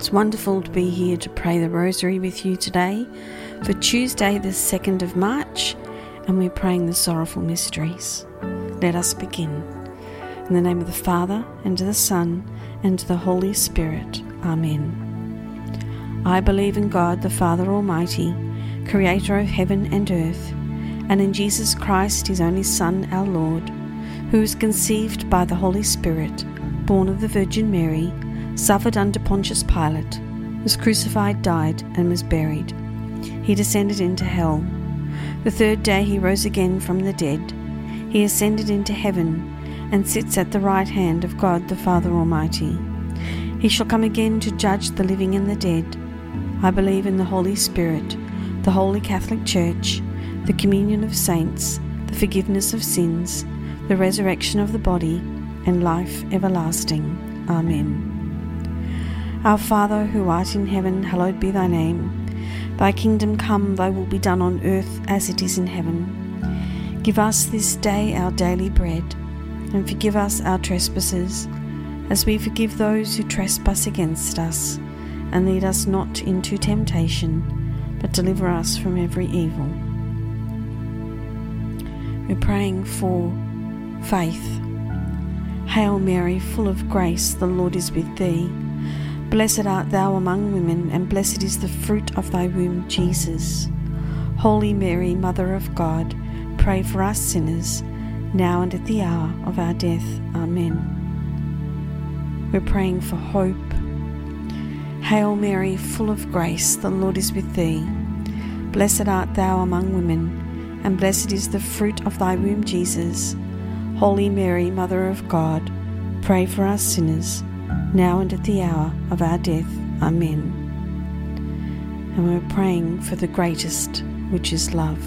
It's wonderful to be here to pray the Rosary with you today for Tuesday, the 2nd of March, and we're praying the Sorrowful Mysteries. Let us begin. In the name of the Father, and of the Son, and of the Holy Spirit. Amen. I believe in God, the Father Almighty, creator of heaven and earth, and in Jesus Christ, his only Son, our Lord, who was conceived by the Holy Spirit, born of the Virgin Mary suffered under Pontius Pilate, was crucified, died, and was buried. He descended into hell. The third day he rose again from the dead. He ascended into heaven and sits at the right hand of God the Father Almighty. He shall come again to judge the living and the dead. I believe in the Holy Spirit, the Holy Catholic Church, the communion of saints, the forgiveness of sins, the resurrection of the body, and life everlasting. Amen. Our Father, who art in heaven, hallowed be thy name. Thy kingdom come, thy will be done on earth as it is in heaven. Give us this day our daily bread, and forgive us our trespasses, as we forgive those who trespass against us. And lead us not into temptation, but deliver us from every evil. We're praying for faith. Hail Mary, full of grace, the Lord is with thee. Blessed art thou among women, and blessed is the fruit of thy womb, Jesus. Holy Mary, Mother of God, pray for us sinners, now and at the hour of our death. Amen. We're praying for hope. Hail Mary, full of grace, the Lord is with thee. Blessed art thou among women, and blessed is the fruit of thy womb, Jesus. Holy Mary, Mother of God, pray for us sinners now and at the hour of our death. Amen. And we're praying for the greatest, which is love.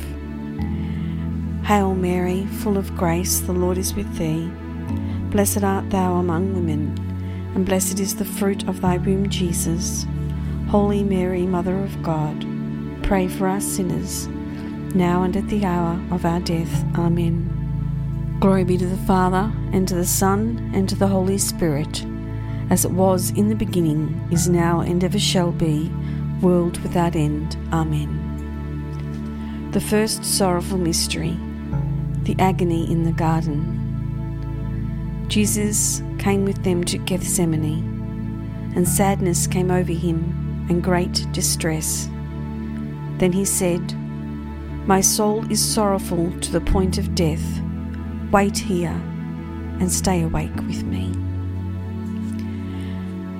Hail Mary, full of grace, the Lord is with thee. Blessed art thou among women, and blessed is the fruit of thy womb, Jesus. Holy Mary, Mother of God, pray for us sinners, now and at the hour of our death. Amen. Glory be to the Father, and to the Son, and to the Holy Spirit as it was in the beginning, is now, and ever shall be, world without end. Amen. The first sorrowful mystery, the agony in the garden. Jesus came with them to Gethsemane, and sadness came over him, and great distress. Then he said, My soul is sorrowful to the point of death. Wait here and stay awake with me.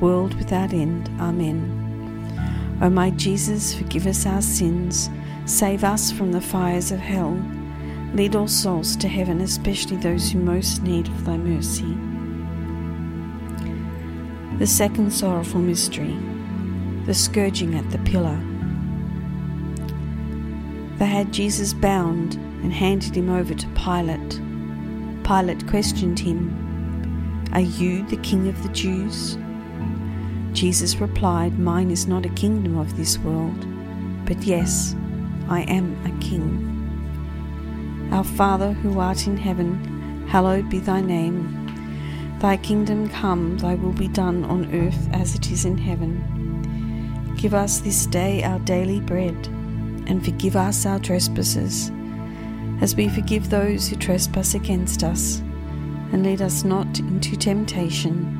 world without end. Amen. O my Jesus, forgive us our sins, save us from the fires of hell, lead all souls to heaven, especially those who most need of thy mercy. The second sorrowful mystery, the scourging at the pillar. They had Jesus bound and handed him over to Pilate. Pilate questioned him, Are you the king of the Jews? Jesus replied, Mine is not a kingdom of this world, but yes, I am a king. Our Father who art in heaven, hallowed be thy name. Thy kingdom come, thy will be done on earth as it is in heaven. Give us this day our daily bread, and forgive us our trespasses, as we forgive those who trespass against us. And lead us not into temptation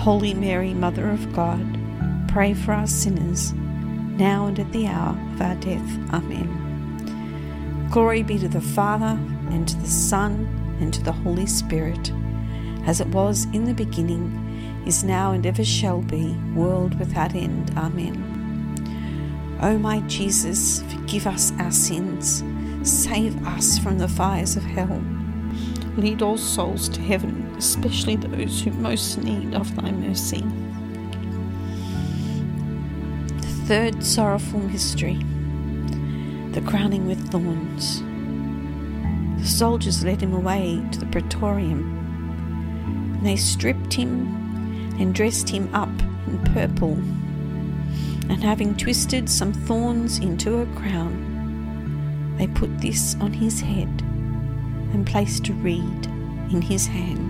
Holy Mary, Mother of God, pray for us sinners now and at the hour of our death. Amen. Glory be to the Father, and to the Son, and to the Holy Spirit, as it was in the beginning, is now, and ever shall be, world without end. Amen. O my Jesus, forgive us our sins, save us from the fires of hell. Lead all souls to heaven, especially those who most need of thy mercy The third sorrowful mystery, the crowning with thorns. The soldiers led him away to the praetorium. And they stripped him and dressed him up in purple, and having twisted some thorns into a crown, they put this on his head and placed a reed in his hand.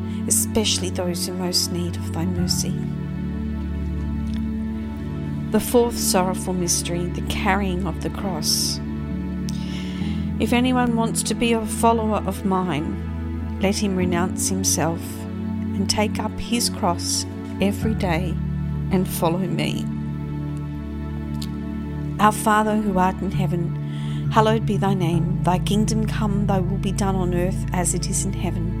especially those in most need of thy mercy. The fourth sorrowful mystery, the carrying of the cross. If anyone wants to be a follower of mine, let him renounce himself and take up his cross every day and follow me. Our Father who art in heaven, hallowed be thy name. Thy kingdom come, thy will be done on earth as it is in heaven.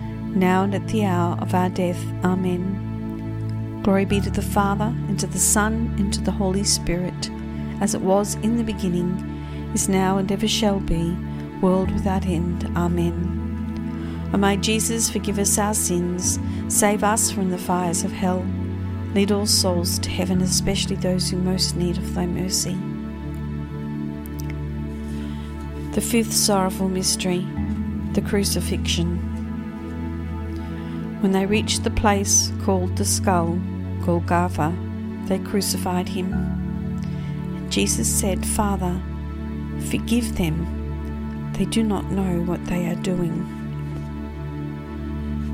now and at the hour of our death. Amen. Glory be to the Father, and to the Son, and to the Holy Spirit, as it was in the beginning is now and ever shall be, world without end. Amen. O my Jesus, forgive us our sins, save us from the fires of hell, lead all souls to heaven, especially those who most need of thy mercy. The fifth sorrowful mystery, the crucifixion. When they reached the place called the skull, Golgotha, they crucified him. Jesus said, Father, Forgive them, they do not know what they are doing.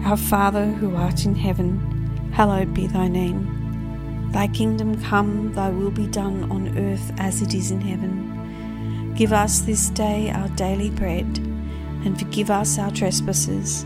Our Father who art in heaven, hallowed be thy name. Thy kingdom come, thy will be done on earth as it is in heaven. Give us this day our daily bread, and forgive us our trespasses,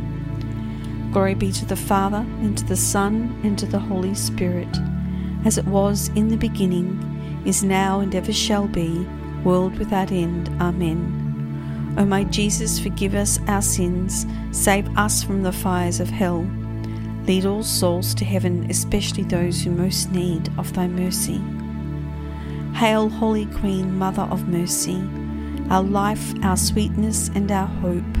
Glory be to the Father, and to the Son, and to the Holy Spirit, as it was in the beginning, is now, and ever shall be, world without end. Amen. O my Jesus, forgive us our sins, save us from the fires of hell. Lead all souls to heaven, especially those who most need of thy mercy. Hail, Holy Queen, Mother of Mercy, our life, our sweetness, and our hope.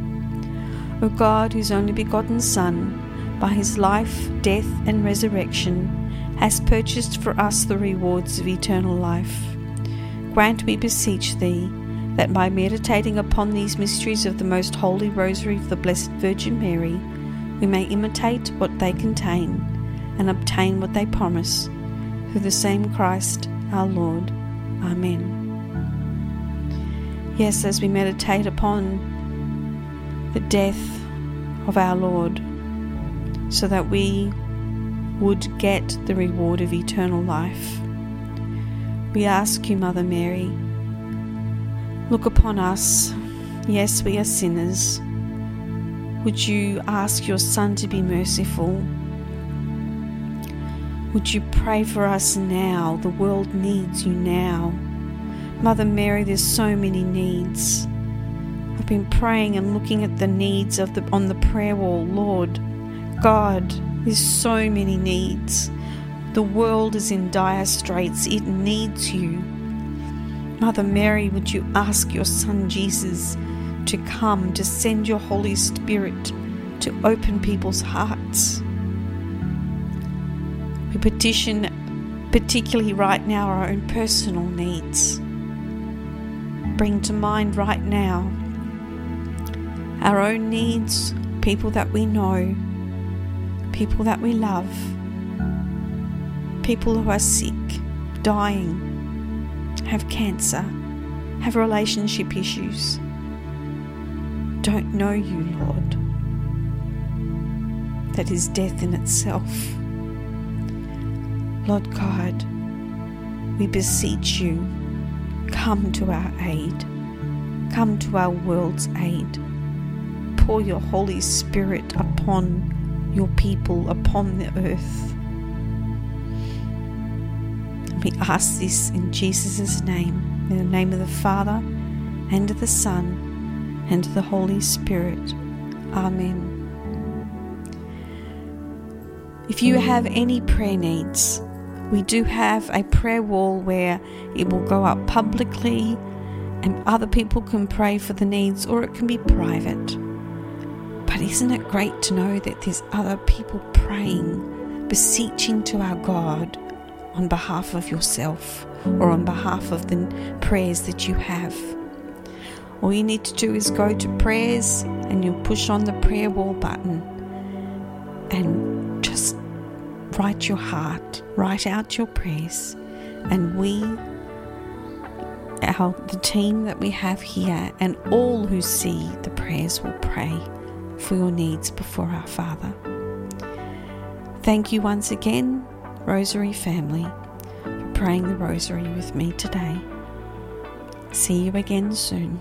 O God, whose only begotten Son, by his life, death, and resurrection, has purchased for us the rewards of eternal life, grant, we beseech thee, that by meditating upon these mysteries of the most holy rosary of the Blessed Virgin Mary, we may imitate what they contain and obtain what they promise, through the same Christ our Lord. Amen. Yes, as we meditate upon the death of our Lord, so that we would get the reward of eternal life. We ask you, Mother Mary, look upon us. Yes, we are sinners. Would you ask your Son to be merciful? Would you pray for us now? The world needs you now. Mother Mary, there's so many needs. I've been praying and looking at the needs of the on the prayer wall. Lord, God, there's so many needs. The world is in dire straits. It needs you. Mother Mary, would you ask your son Jesus to come, to send your Holy Spirit to open people's hearts? We petition, particularly right now, our own personal needs. bring to mind right now our own needs, people that we know, people that we love, people who are sick, dying, have cancer, have relationship issues, don't know you, Lord. That is death in itself. Lord God, we beseech you, come to our aid, come to our world's aid. Pour your Holy Spirit upon your people, upon the earth. We ask this in Jesus' name, in the name of the Father, and of the Son, and of the Holy Spirit. Amen. If you have any prayer needs, we do have a prayer wall where it will go up publicly and other people can pray for the needs, or it can be private. But isn't it great to know that there's other people praying, beseeching to our God on behalf of yourself or on behalf of the prayers that you have? All you need to do is go to prayers and you'll push on the prayer wall button and just write your heart, write out your prayers, and we, our the team that we have here, and all who see the prayers will pray for your needs before our Father. Thank you once again, Rosary family, for praying the Rosary with me today. See you again soon.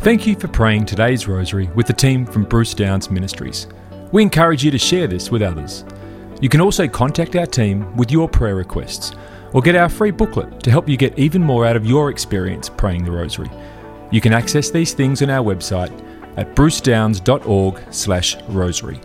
Thank you for praying today's Rosary with the team from Bruce Downs Ministries. We encourage you to share this with others. You can also contact our team with your prayer requests or get our free booklet to help you get even more out of your experience praying the Rosary. You can access these things on our website at brucedowns.org/rosary.